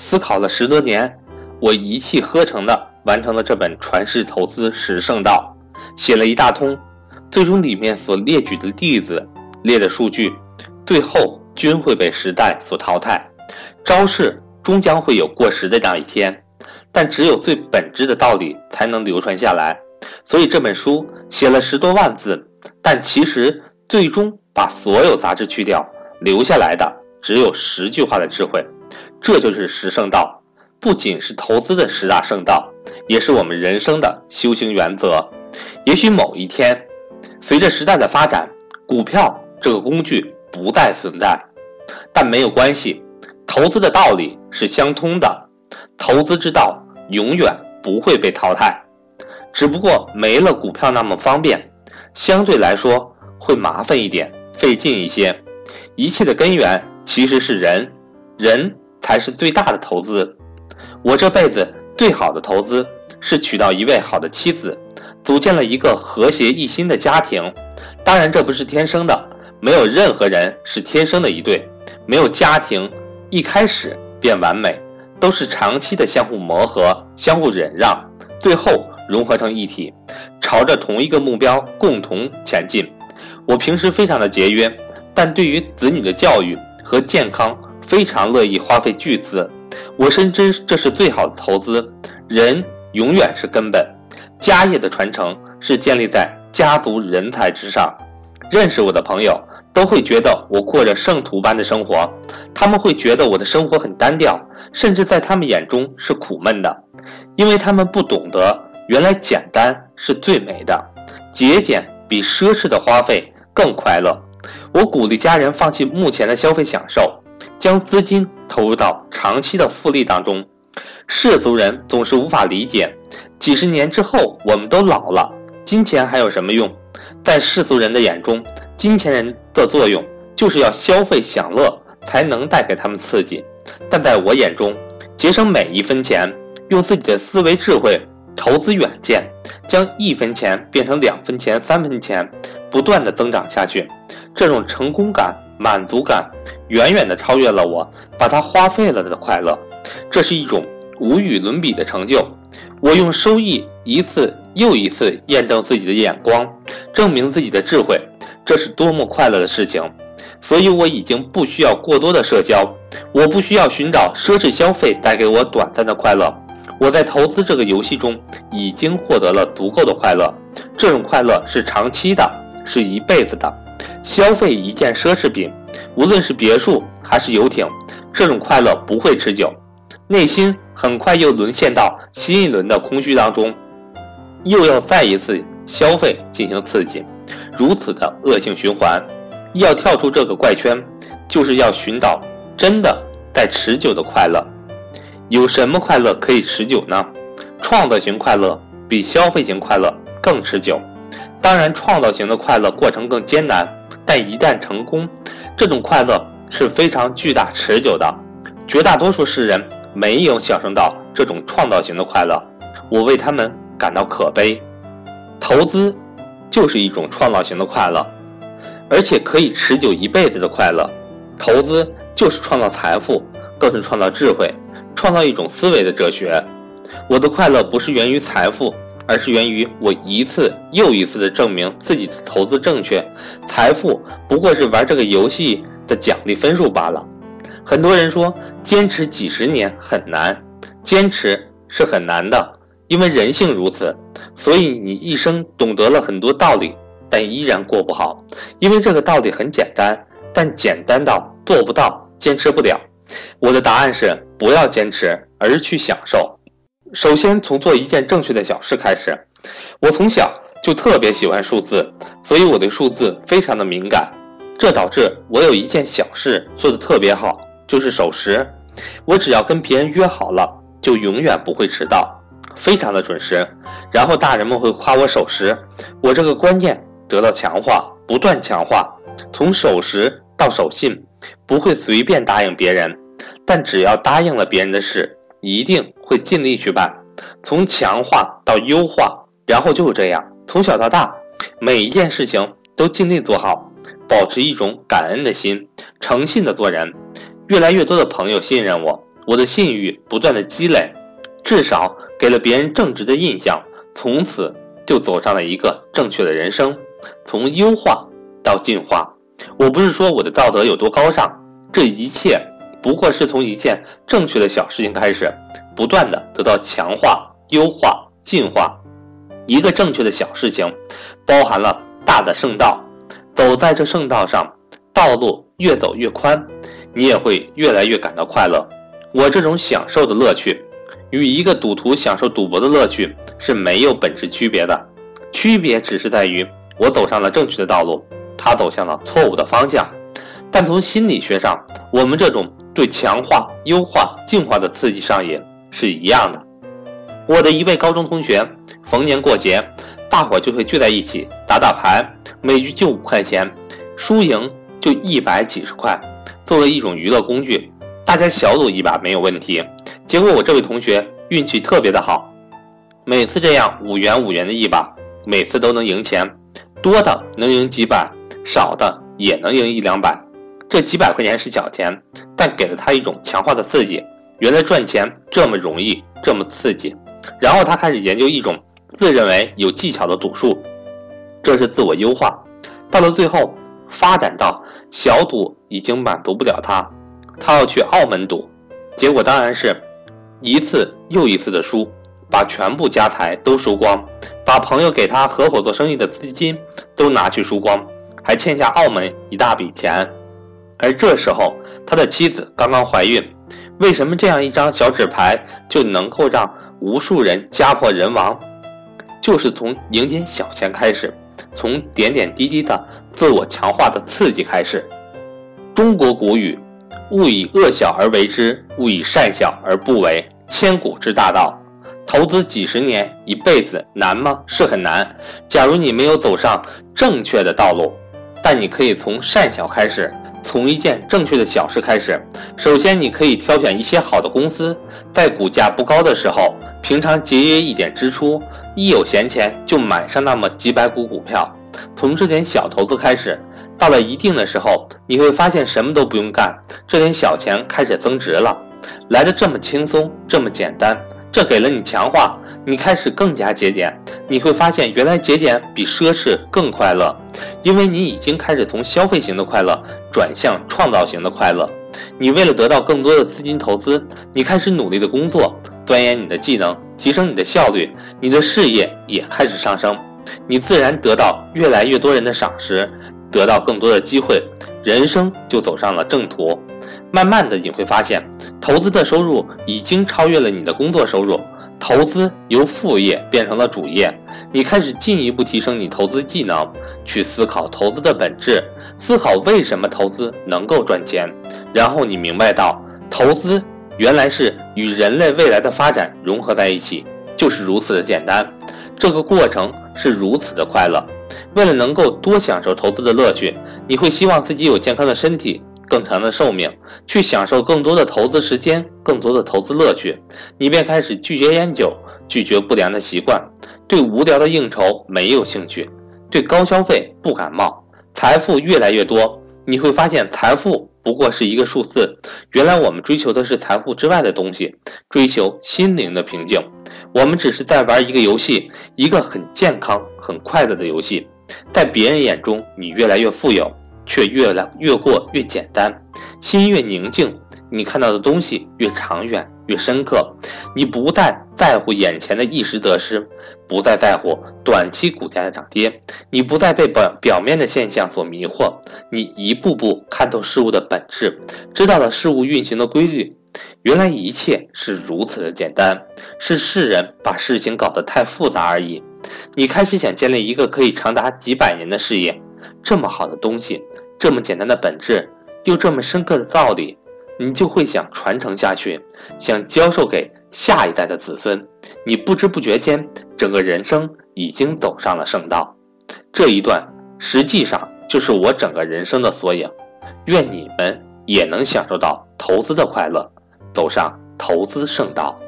思考了十多年，我一气呵成的完成了这本《传世投资十圣道》，写了一大通，最终里面所列举的例子、列的数据，最后均会被时代所淘汰，招式终将会有过时的那一天。但只有最本质的道理才能流传下来，所以这本书写了十多万字，但其实最终把所有杂质去掉，留下来的只有十句话的智慧。这就是十圣道，不仅是投资的十大圣道，也是我们人生的修行原则。也许某一天，随着时代的发展，股票这个工具不再存在，但没有关系，投资的道理是相通的，投资之道永远不会被淘汰，只不过没了股票那么方便，相对来说会麻烦一点，费劲一些。一切的根源其实是人，人。才是最大的投资。我这辈子最好的投资是娶到一位好的妻子，组建了一个和谐一心的家庭。当然，这不是天生的，没有任何人是天生的一对，没有家庭一开始便完美，都是长期的相互磨合、相互忍让，最后融合成一体，朝着同一个目标共同前进。我平时非常的节约，但对于子女的教育和健康。非常乐意花费巨资，我深知这是最好的投资。人永远是根本，家业的传承是建立在家族人才之上。认识我的朋友都会觉得我过着圣徒般的生活，他们会觉得我的生活很单调，甚至在他们眼中是苦闷的，因为他们不懂得原来简单是最美的，节俭比奢侈的花费更快乐。我鼓励家人放弃目前的消费享受。将资金投入到长期的复利当中，世俗人总是无法理解，几十年之后我们都老了，金钱还有什么用？在世俗人的眼中，金钱人的作用就是要消费享乐，才能带给他们刺激。但在我眼中，节省每一分钱，用自己的思维智慧投资远见，将一分钱变成两分钱、三分钱，不断的增长下去，这种成功感。满足感远远的超越了我把它花费了的快乐，这是一种无与伦比的成就。我用收益一次又一次验证自己的眼光，证明自己的智慧，这是多么快乐的事情。所以我已经不需要过多的社交，我不需要寻找奢侈消费带给我短暂的快乐。我在投资这个游戏中已经获得了足够的快乐，这种快乐是长期的，是一辈子的。消费一件奢侈品，无论是别墅还是游艇，这种快乐不会持久，内心很快又沦陷到新一轮的空虚当中，又要再一次消费进行刺激，如此的恶性循环。要跳出这个怪圈，就是要寻找真的带持久的快乐。有什么快乐可以持久呢？创造型快乐比消费型快乐更持久。当然，创造型的快乐过程更艰难。但一旦成功，这种快乐是非常巨大、持久的。绝大多数世人没有享受到这种创造型的快乐，我为他们感到可悲。投资就是一种创造型的快乐，而且可以持久一辈子的快乐。投资就是创造财富，更是创造智慧，创造一种思维的哲学。我的快乐不是源于财富。而是源于我一次又一次的证明自己的投资正确，财富不过是玩这个游戏的奖励分数罢了。很多人说坚持几十年很难，坚持是很难的，因为人性如此。所以你一生懂得了很多道理，但依然过不好，因为这个道理很简单，但简单到做不到，坚持不了。我的答案是不要坚持，而是去享受。首先从做一件正确的小事开始。我从小就特别喜欢数字，所以我对数字非常的敏感。这导致我有一件小事做得特别好，就是守时。我只要跟别人约好了，就永远不会迟到，非常的准时。然后大人们会夸我守时，我这个观念得到强化，不断强化。从守时到守信，不会随便答应别人，但只要答应了别人的事。一定会尽力去办，从强化到优化，然后就是这样，从小到大，每一件事情都尽力做好，保持一种感恩的心，诚信的做人。越来越多的朋友信任我，我的信誉不断的积累，至少给了别人正直的印象，从此就走上了一个正确的人生，从优化到进化。我不是说我的道德有多高尚，这一切不过是从一件正确的小事情开始，不断的得到强化、优化、进化。一个正确的小事情，包含了大的圣道。走在这圣道上，道路越走越宽，你也会越来越感到快乐。我这种享受的乐趣，与一个赌徒享受赌博的乐趣是没有本质区别的，区别只是在于我走上了正确的道路，他走向了错误的方向。但从心理学上，我们这种对强化、优化、进化的刺激上瘾是一样的。我的一位高中同学，逢年过节，大伙就会聚在一起打打牌，每局就五块钱，输赢就一百几十块，作为一种娱乐工具。大家小赌一把没有问题，结果我这位同学运气特别的好，每次这样五元五元的一把，每次都能赢钱，多的能赢几百，少的也能赢一两百。这几百块钱是小钱，但给了他一种强化的刺激。原来赚钱这么容易，这么刺激。然后他开始研究一种自认为有技巧的赌术，这是自我优化。到了最后，发展到小赌已经满足不了他。他要去澳门赌，结果当然是一次又一次的输，把全部家财都输光，把朋友给他合伙做生意的资金都拿去输光，还欠下澳门一大笔钱。而这时候，他的妻子刚刚怀孕。为什么这样一张小纸牌就能够让无数人家破人亡？就是从赢点小钱开始，从点点滴滴的自我强化的刺激开始。中国古语。勿以恶小而为之，勿以善小而不为。千古之大道，投资几十年、一辈子难吗？是很难。假如你没有走上正确的道路，但你可以从善小开始，从一件正确的小事开始。首先，你可以挑选一些好的公司，在股价不高的时候，平常节约一点支出，一有闲钱就买上那么几百股股票，从这点小投资开始。到了一定的时候，你会发现什么都不用干，这点小钱开始增值了，来的这么轻松，这么简单，这给了你强化，你开始更加节俭。你会发现，原来节俭比奢侈更快乐，因为你已经开始从消费型的快乐转向创造型的快乐。你为了得到更多的资金投资，你开始努力的工作，钻研你的技能，提升你的效率，你的事业也开始上升，你自然得到越来越多人的赏识。得到更多的机会，人生就走上了正途。慢慢的，你会发现，投资的收入已经超越了你的工作收入，投资由副业变成了主业。你开始进一步提升你投资技能，去思考投资的本质，思考为什么投资能够赚钱。然后你明白到，投资原来是与人类未来的发展融合在一起，就是如此的简单。这个过程是如此的快乐。为了能够多享受投资的乐趣，你会希望自己有健康的身体、更长的寿命，去享受更多的投资时间、更多的投资乐趣。你便开始拒绝烟酒，拒绝不良的习惯，对无聊的应酬没有兴趣，对高消费不感冒。财富越来越多，你会发现财富不过是一个数字。原来我们追求的是财富之外的东西，追求心灵的平静。我们只是在玩一个游戏，一个很健康、很快乐的游戏。在别人眼中，你越来越富有，却越来越过越简单，心越宁静，你看到的东西越长远、越深刻。你不再在乎眼前的一时得失，不再在乎短期股价的涨跌，你不再被表表面的现象所迷惑，你一步步看透事物的本质，知道了事物运行的规律。原来一切是如此的简单，是世人把事情搞得太复杂而已。你开始想建立一个可以长达几百年的事业，这么好的东西，这么简单的本质，又这么深刻的道理，你就会想传承下去，想教授给下一代的子孙。你不知不觉间，整个人生已经走上了圣道。这一段实际上就是我整个人生的缩影。愿你们也能享受到投资的快乐，走上投资圣道。